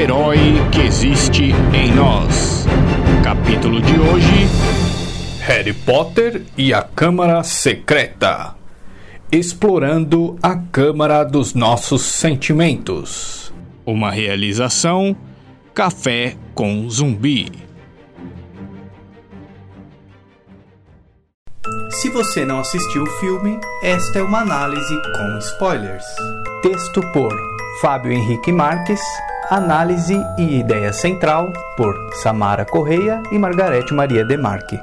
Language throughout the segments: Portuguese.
herói que existe em nós. Capítulo de hoje: Harry Potter e a Câmara Secreta. Explorando a Câmara dos Nossos Sentimentos. Uma realização: Café com Zumbi. Se você não assistiu o filme, esta é uma análise com spoilers. Texto por Fábio Henrique Marques, análise e ideia central por Samara Correia e Margarete Maria Demarque.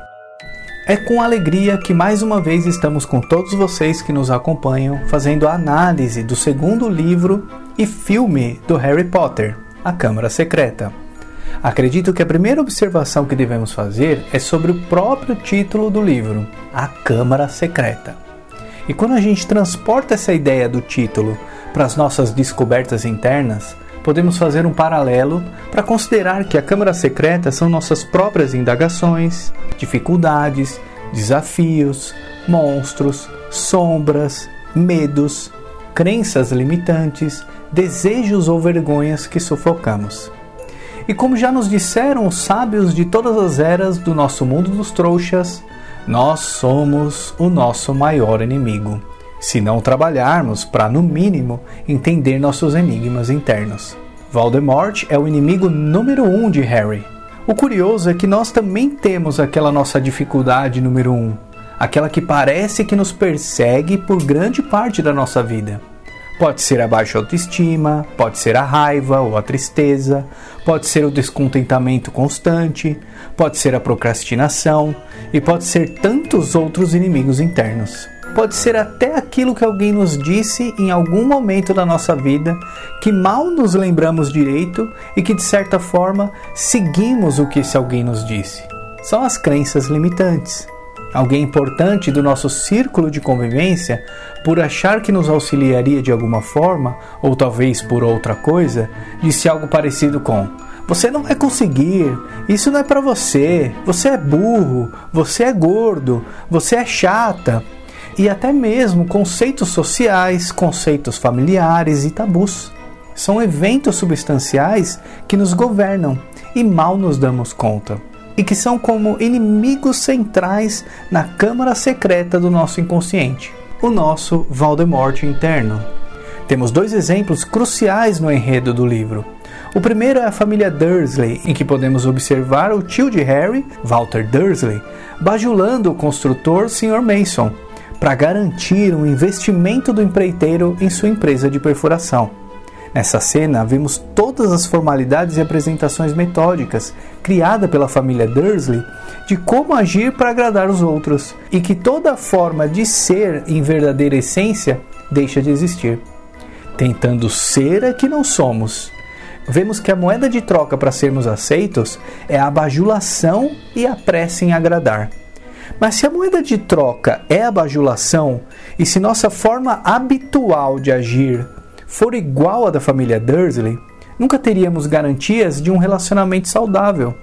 É com alegria que mais uma vez estamos com todos vocês que nos acompanham fazendo a análise do segundo livro e filme do Harry Potter, A Câmara Secreta. Acredito que a primeira observação que devemos fazer é sobre o próprio título do livro, A Câmara Secreta. E quando a gente transporta essa ideia do título para as nossas descobertas internas, podemos fazer um paralelo para considerar que a Câmara Secreta são nossas próprias indagações, dificuldades, desafios, monstros, sombras, medos, crenças limitantes, desejos ou vergonhas que sufocamos. E como já nos disseram os sábios de todas as eras do nosso mundo dos trouxas, nós somos o nosso maior inimigo, se não trabalharmos para, no mínimo, entender nossos enigmas internos. Voldemort é o inimigo número um de Harry. O curioso é que nós também temos aquela nossa dificuldade número um, aquela que parece que nos persegue por grande parte da nossa vida. Pode ser a baixa autoestima, pode ser a raiva ou a tristeza, pode ser o descontentamento constante, pode ser a procrastinação e pode ser tantos outros inimigos internos. Pode ser até aquilo que alguém nos disse em algum momento da nossa vida que mal nos lembramos direito e que de certa forma seguimos o que esse alguém nos disse. São as crenças limitantes. Alguém importante do nosso círculo de convivência, por achar que nos auxiliaria de alguma forma, ou talvez por outra coisa, disse algo parecido com: Você não vai conseguir, isso não é para você, você é burro, você é gordo, você é chata. E até mesmo conceitos sociais, conceitos familiares e tabus. São eventos substanciais que nos governam e mal nos damos conta e que são como inimigos centrais na câmara secreta do nosso inconsciente, o nosso Voldemort interno. Temos dois exemplos cruciais no enredo do livro. O primeiro é a família Dursley, em que podemos observar o tio de Harry, Walter Dursley, bajulando o construtor Sr. Mason para garantir um investimento do empreiteiro em sua empresa de perfuração. Nessa cena, vemos todas as formalidades e apresentações metódicas criada pela família Dursley de como agir para agradar os outros e que toda forma de ser em verdadeira essência deixa de existir. Tentando ser a que não somos. Vemos que a moeda de troca para sermos aceitos é a bajulação e a pressa em agradar. Mas se a moeda de troca é a bajulação, e se nossa forma habitual de agir for igual à da família Dursley, nunca teríamos garantias de um relacionamento saudável.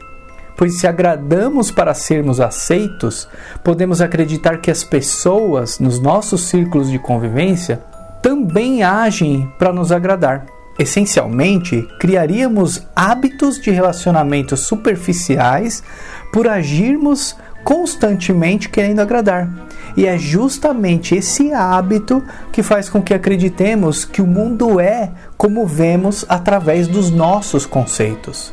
Pois se agradamos para sermos aceitos, podemos acreditar que as pessoas nos nossos círculos de convivência também agem para nos agradar. Essencialmente, criaríamos hábitos de relacionamentos superficiais por agirmos constantemente querendo agradar. E é justamente esse hábito que faz com que acreditemos que o mundo é como vemos através dos nossos conceitos.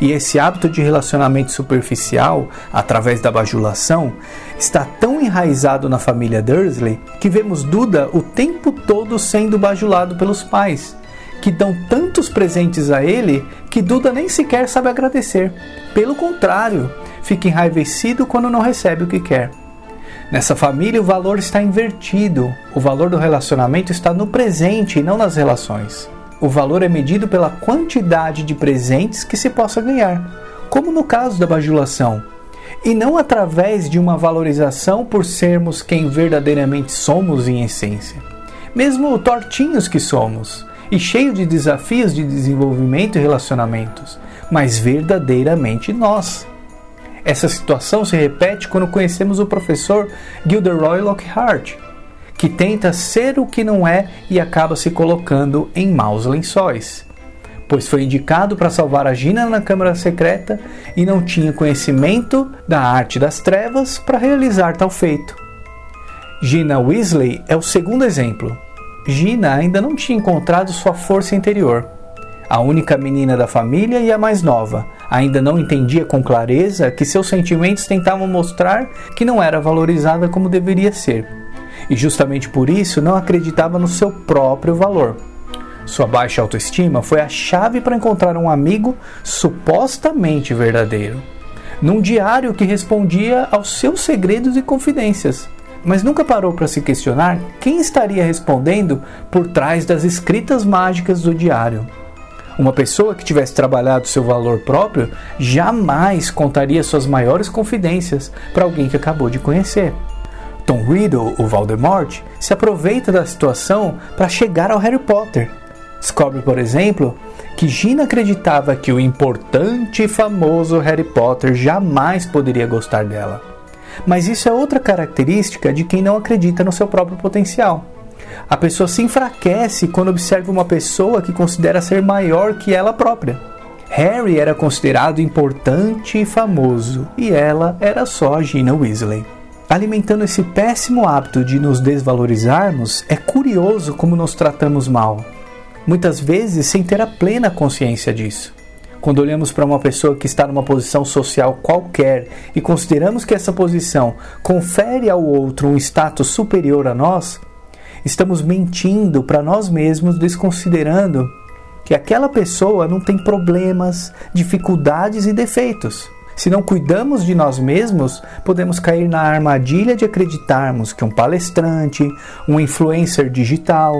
E esse hábito de relacionamento superficial, através da bajulação, está tão enraizado na família Dursley que vemos Duda o tempo todo sendo bajulado pelos pais, que dão tantos presentes a ele que Duda nem sequer sabe agradecer. Pelo contrário, fica enraivecido quando não recebe o que quer. Nessa família, o valor está invertido. O valor do relacionamento está no presente e não nas relações. O valor é medido pela quantidade de presentes que se possa ganhar, como no caso da bajulação, e não através de uma valorização por sermos quem verdadeiramente somos em essência. Mesmo tortinhos que somos, e cheio de desafios de desenvolvimento e relacionamentos, mas verdadeiramente nós. Essa situação se repete quando conhecemos o professor Gilderoy Lockhart, que tenta ser o que não é e acaba se colocando em maus lençóis. pois foi indicado para salvar a Gina na Câmara Secreta e não tinha conhecimento da arte das trevas para realizar tal feito. Gina Weasley é o segundo exemplo. Gina ainda não tinha encontrado sua força interior. A única menina da família e a mais nova, ainda não entendia com clareza que seus sentimentos tentavam mostrar que não era valorizada como deveria ser. E justamente por isso não acreditava no seu próprio valor. Sua baixa autoestima foi a chave para encontrar um amigo supostamente verdadeiro. Num diário que respondia aos seus segredos e confidências, mas nunca parou para se questionar quem estaria respondendo por trás das escritas mágicas do diário. Uma pessoa que tivesse trabalhado seu valor próprio jamais contaria suas maiores confidências para alguém que acabou de conhecer. Tom Riddle, o Voldemort, se aproveita da situação para chegar ao Harry Potter Descobre, por exemplo, que Gina acreditava que o importante e famoso Harry Potter jamais poderia gostar dela. Mas isso é outra característica de quem não acredita no seu próprio potencial. A pessoa se enfraquece quando observa uma pessoa que considera ser maior que ela própria. Harry era considerado importante e famoso, e ela era só a Gina Weasley. Alimentando esse péssimo hábito de nos desvalorizarmos, é curioso como nos tratamos mal muitas vezes sem ter a plena consciência disso. Quando olhamos para uma pessoa que está numa posição social qualquer e consideramos que essa posição confere ao outro um status superior a nós, estamos mentindo para nós mesmos, desconsiderando que aquela pessoa não tem problemas, dificuldades e defeitos. Se não cuidamos de nós mesmos, podemos cair na armadilha de acreditarmos que um palestrante, um influencer digital,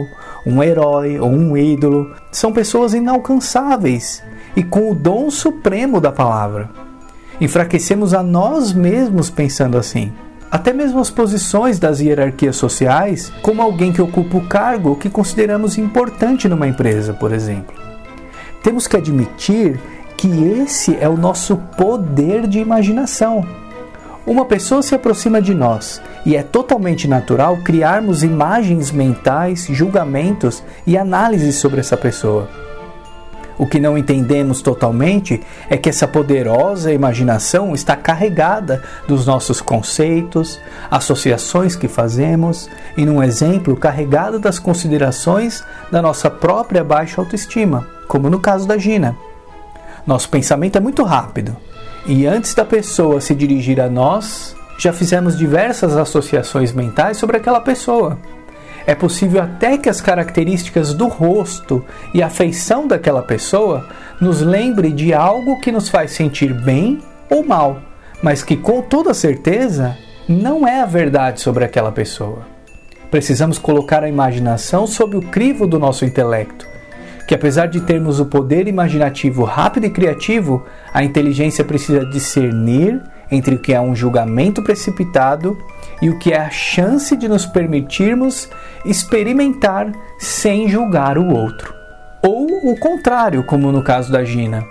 um herói ou um ídolo são pessoas inalcançáveis e com o dom supremo da palavra. Enfraquecemos a nós mesmos pensando assim. Até mesmo as posições das hierarquias sociais, como alguém que ocupa o cargo que consideramos importante numa empresa, por exemplo. Temos que admitir que esse é o nosso poder de imaginação. Uma pessoa se aproxima de nós e é totalmente natural criarmos imagens mentais, julgamentos e análises sobre essa pessoa. O que não entendemos totalmente é que essa poderosa imaginação está carregada dos nossos conceitos, associações que fazemos e, num exemplo, carregada das considerações da nossa própria baixa autoestima, como no caso da Gina. Nosso pensamento é muito rápido e antes da pessoa se dirigir a nós, já fizemos diversas associações mentais sobre aquela pessoa. É possível até que as características do rosto e a feição daquela pessoa nos lembre de algo que nos faz sentir bem ou mal, mas que com toda certeza não é a verdade sobre aquela pessoa. Precisamos colocar a imaginação sob o crivo do nosso intelecto que apesar de termos o poder imaginativo rápido e criativo, a inteligência precisa discernir entre o que é um julgamento precipitado e o que é a chance de nos permitirmos experimentar sem julgar o outro. Ou o contrário, como no caso da Gina.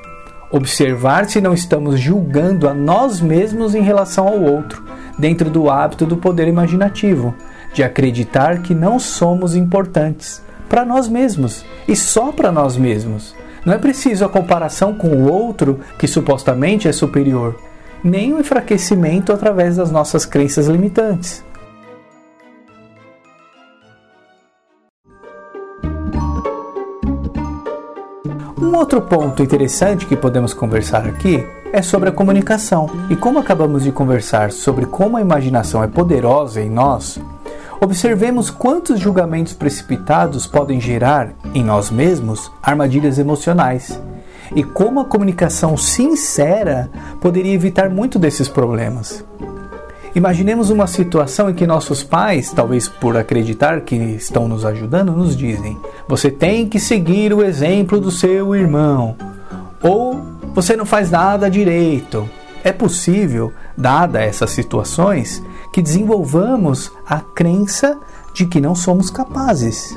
Observar se não estamos julgando a nós mesmos em relação ao outro, dentro do hábito do poder imaginativo, de acreditar que não somos importantes para nós mesmos e só para nós mesmos. Não é preciso a comparação com o outro que supostamente é superior, nem o enfraquecimento através das nossas crenças limitantes. Um outro ponto interessante que podemos conversar aqui é sobre a comunicação. E como acabamos de conversar sobre como a imaginação é poderosa em nós, Observemos quantos julgamentos precipitados podem gerar em nós mesmos armadilhas emocionais e como a comunicação sincera poderia evitar muito desses problemas. Imaginemos uma situação em que nossos pais, talvez por acreditar que estão nos ajudando, nos dizem: você tem que seguir o exemplo do seu irmão, ou você não faz nada direito. É possível, dada essas situações, que desenvolvamos a crença de que não somos capazes.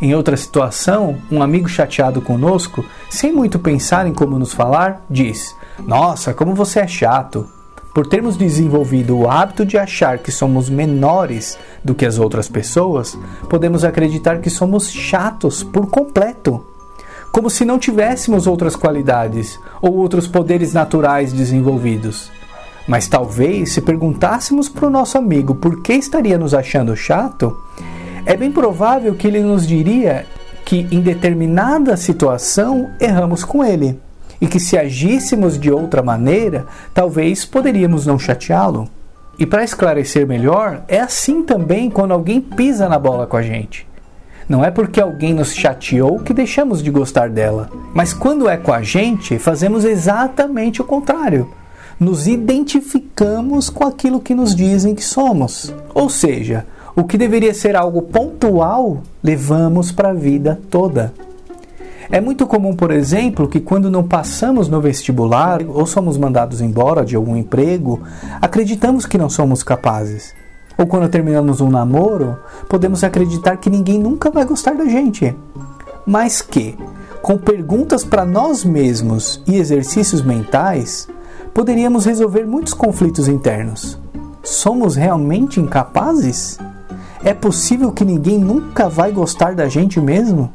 Em outra situação, um amigo chateado conosco, sem muito pensar em como nos falar, diz: Nossa, como você é chato! Por termos desenvolvido o hábito de achar que somos menores do que as outras pessoas, podemos acreditar que somos chatos por completo. como se não tivéssemos outras qualidades ou outros poderes naturais desenvolvidos. Mas talvez, se perguntássemos para o nosso amigo por que estaria nos achando chato, é bem provável que ele nos diria que em determinada situação erramos com ele e que se agíssemos de outra maneira, talvez poderíamos não chateá-lo. E para esclarecer melhor, é assim também quando alguém pisa na bola com a gente. Não é porque alguém nos chateou que deixamos de gostar dela, mas quando é com a gente, fazemos exatamente o contrário. Nos identificamos com aquilo que nos dizem que somos. Ou seja, o que deveria ser algo pontual, levamos para a vida toda. É muito comum, por exemplo, que quando não passamos no vestibular ou somos mandados embora de algum emprego, acreditamos que não somos capazes. Ou quando terminamos um namoro, podemos acreditar que ninguém nunca vai gostar da gente. Mas que, com perguntas para nós mesmos e exercícios mentais, poderíamos resolver muitos conflitos internos. Somos realmente incapazes? É possível que ninguém nunca vai gostar da gente mesmo?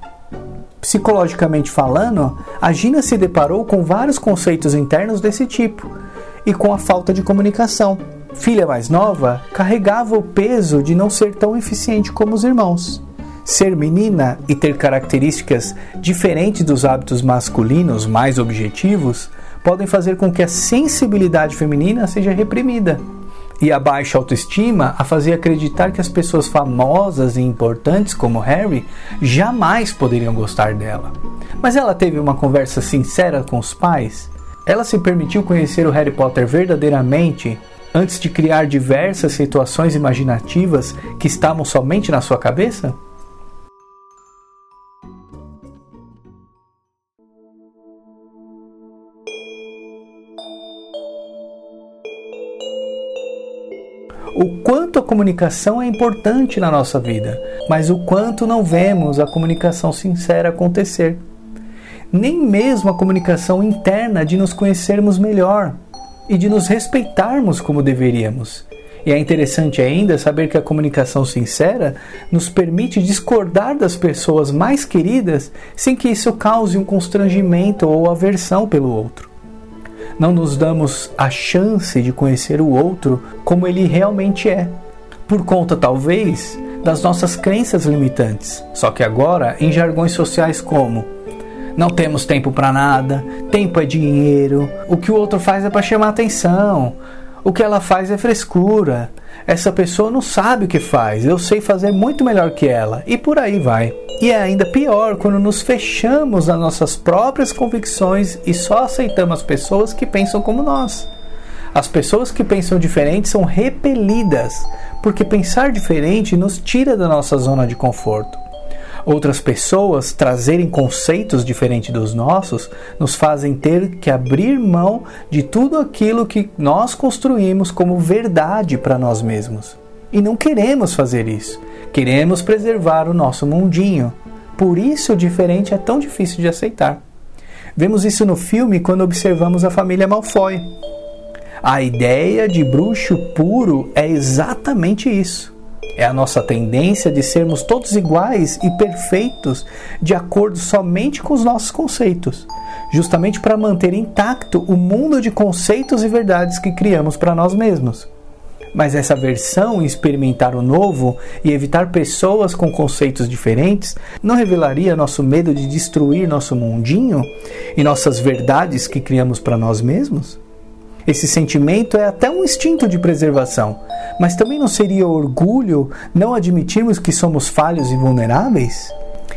Psicologicamente falando, a Gina se deparou com vários conceitos internos desse tipo e com a falta de comunicação. Filha mais nova carregava o peso de não ser tão eficiente como os irmãos. Ser menina e ter características diferentes dos hábitos masculinos mais objetivos podem fazer com que a sensibilidade feminina seja reprimida e a baixa autoestima a fazia acreditar que as pessoas famosas e importantes como Harry jamais poderiam gostar dela. Mas ela teve uma conversa sincera com os pais? Ela se permitiu conhecer o Harry Potter verdadeiramente antes de criar diversas situações imaginativas que estavam somente na sua cabeça? Quanto a comunicação é importante na nossa vida, mas o quanto não vemos a comunicação sincera acontecer. Nem mesmo a comunicação interna de nos conhecermos melhor e de nos respeitarmos como deveríamos. E é interessante ainda saber que a comunicação sincera nos permite discordar das pessoas mais queridas sem que isso cause um constrangimento ou aversão pelo outro não nos damos a chance de conhecer o outro como ele realmente é, por conta talvez das nossas crenças limitantes. Só que agora em jargões sociais como não temos tempo para nada, tempo é dinheiro, o que o outro faz é para chamar atenção, o que ela faz é frescura. Essa pessoa não sabe o que faz, eu sei fazer muito melhor que ela, e por aí vai. E é ainda pior quando nos fechamos nas nossas próprias convicções e só aceitamos pessoas que pensam como nós. As pessoas que pensam diferente são repelidas, porque pensar diferente nos tira da nossa zona de conforto. Outras pessoas trazerem conceitos diferentes dos nossos nos fazem ter que abrir mão de tudo aquilo que nós construímos como verdade para nós mesmos. E não queremos fazer isso. Queremos preservar o nosso mundinho. Por isso o diferente é tão difícil de aceitar. Vemos isso no filme quando observamos a família Malfoy. A ideia de bruxo puro é exatamente isso. É a nossa tendência de sermos todos iguais e perfeitos de acordo somente com os nossos conceitos, justamente para manter intacto o mundo de conceitos e verdades que criamos para nós mesmos. Mas essa versão em experimentar o novo e evitar pessoas com conceitos diferentes não revelaria nosso medo de destruir nosso mundinho e nossas verdades que criamos para nós mesmos? Esse sentimento é até um instinto de preservação, mas também não seria orgulho não admitirmos que somos falhos e vulneráveis?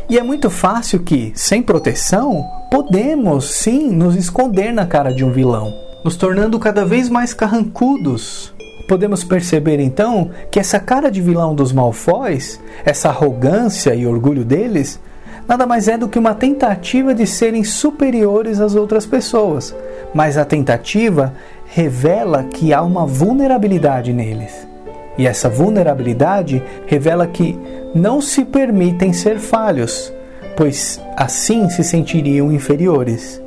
E é muito fácil que, sem proteção, podemos sim nos esconder na cara de um vilão, nos tornando cada vez mais carrancudos, Podemos perceber então que essa cara de vilão dos Malfoys, essa arrogância e orgulho deles, nada mais é do que uma tentativa de serem superiores às outras pessoas, mas a tentativa revela que há uma vulnerabilidade neles. E essa vulnerabilidade revela que não se permitem ser falhos, pois assim se sentiriam inferiores.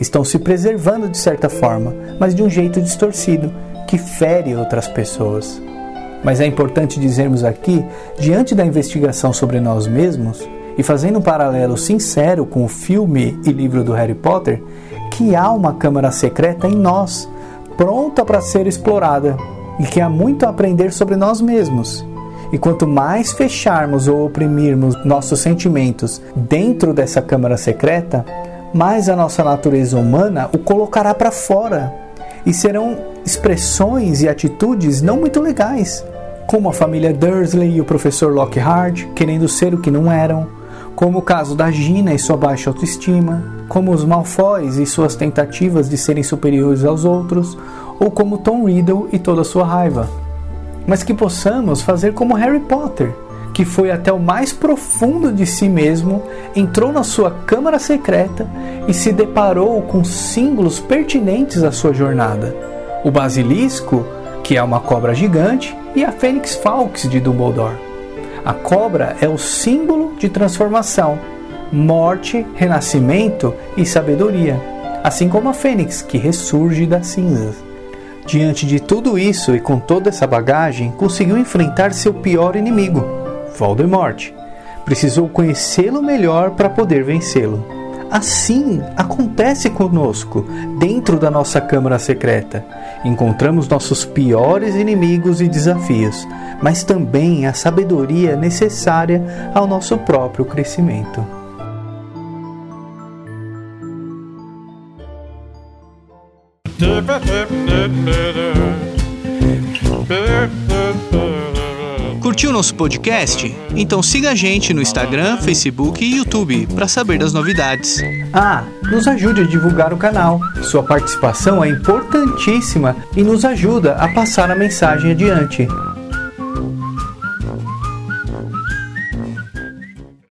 Estão se preservando de certa forma, mas de um jeito distorcido que fere outras pessoas. Mas é importante dizermos aqui, diante da investigação sobre nós mesmos, e fazendo um paralelo sincero com o filme e livro do Harry Potter, que há uma câmara secreta em nós, pronta para ser explorada e que há muito a aprender sobre nós mesmos. E quanto mais fecharmos ou oprimirmos nossos sentimentos dentro dessa câmara secreta, mais a nossa natureza humana o colocará para fora. E serão expressões e atitudes não muito legais, como a família Dursley e o professor Lockhart querendo ser o que não eram, como o caso da Gina e sua baixa autoestima, como os Malfoys e suas tentativas de serem superiores aos outros, ou como Tom Riddle e toda sua raiva. Mas que possamos fazer como Harry Potter, que foi até o mais profundo de si mesmo, entrou na sua câmara secreta e se deparou com símbolos pertinentes à sua jornada. O basilisco, que é uma cobra gigante, e a Fênix Falx de Dumbledore. A cobra é o símbolo de transformação, morte, renascimento e sabedoria, assim como a Fênix que ressurge das cinzas. Diante de tudo isso e com toda essa bagagem, conseguiu enfrentar seu pior inimigo, Voldemort. Precisou conhecê-lo melhor para poder vencê-lo. Assim acontece conosco, dentro da nossa câmara secreta. Encontramos nossos piores inimigos e desafios, mas também a sabedoria necessária ao nosso próprio crescimento. Curtiu nosso podcast? Então siga a gente no Instagram, Facebook e YouTube para saber das novidades. Ah, nos ajude a divulgar o canal. Sua participação é importantíssima e nos ajuda a passar a mensagem adiante.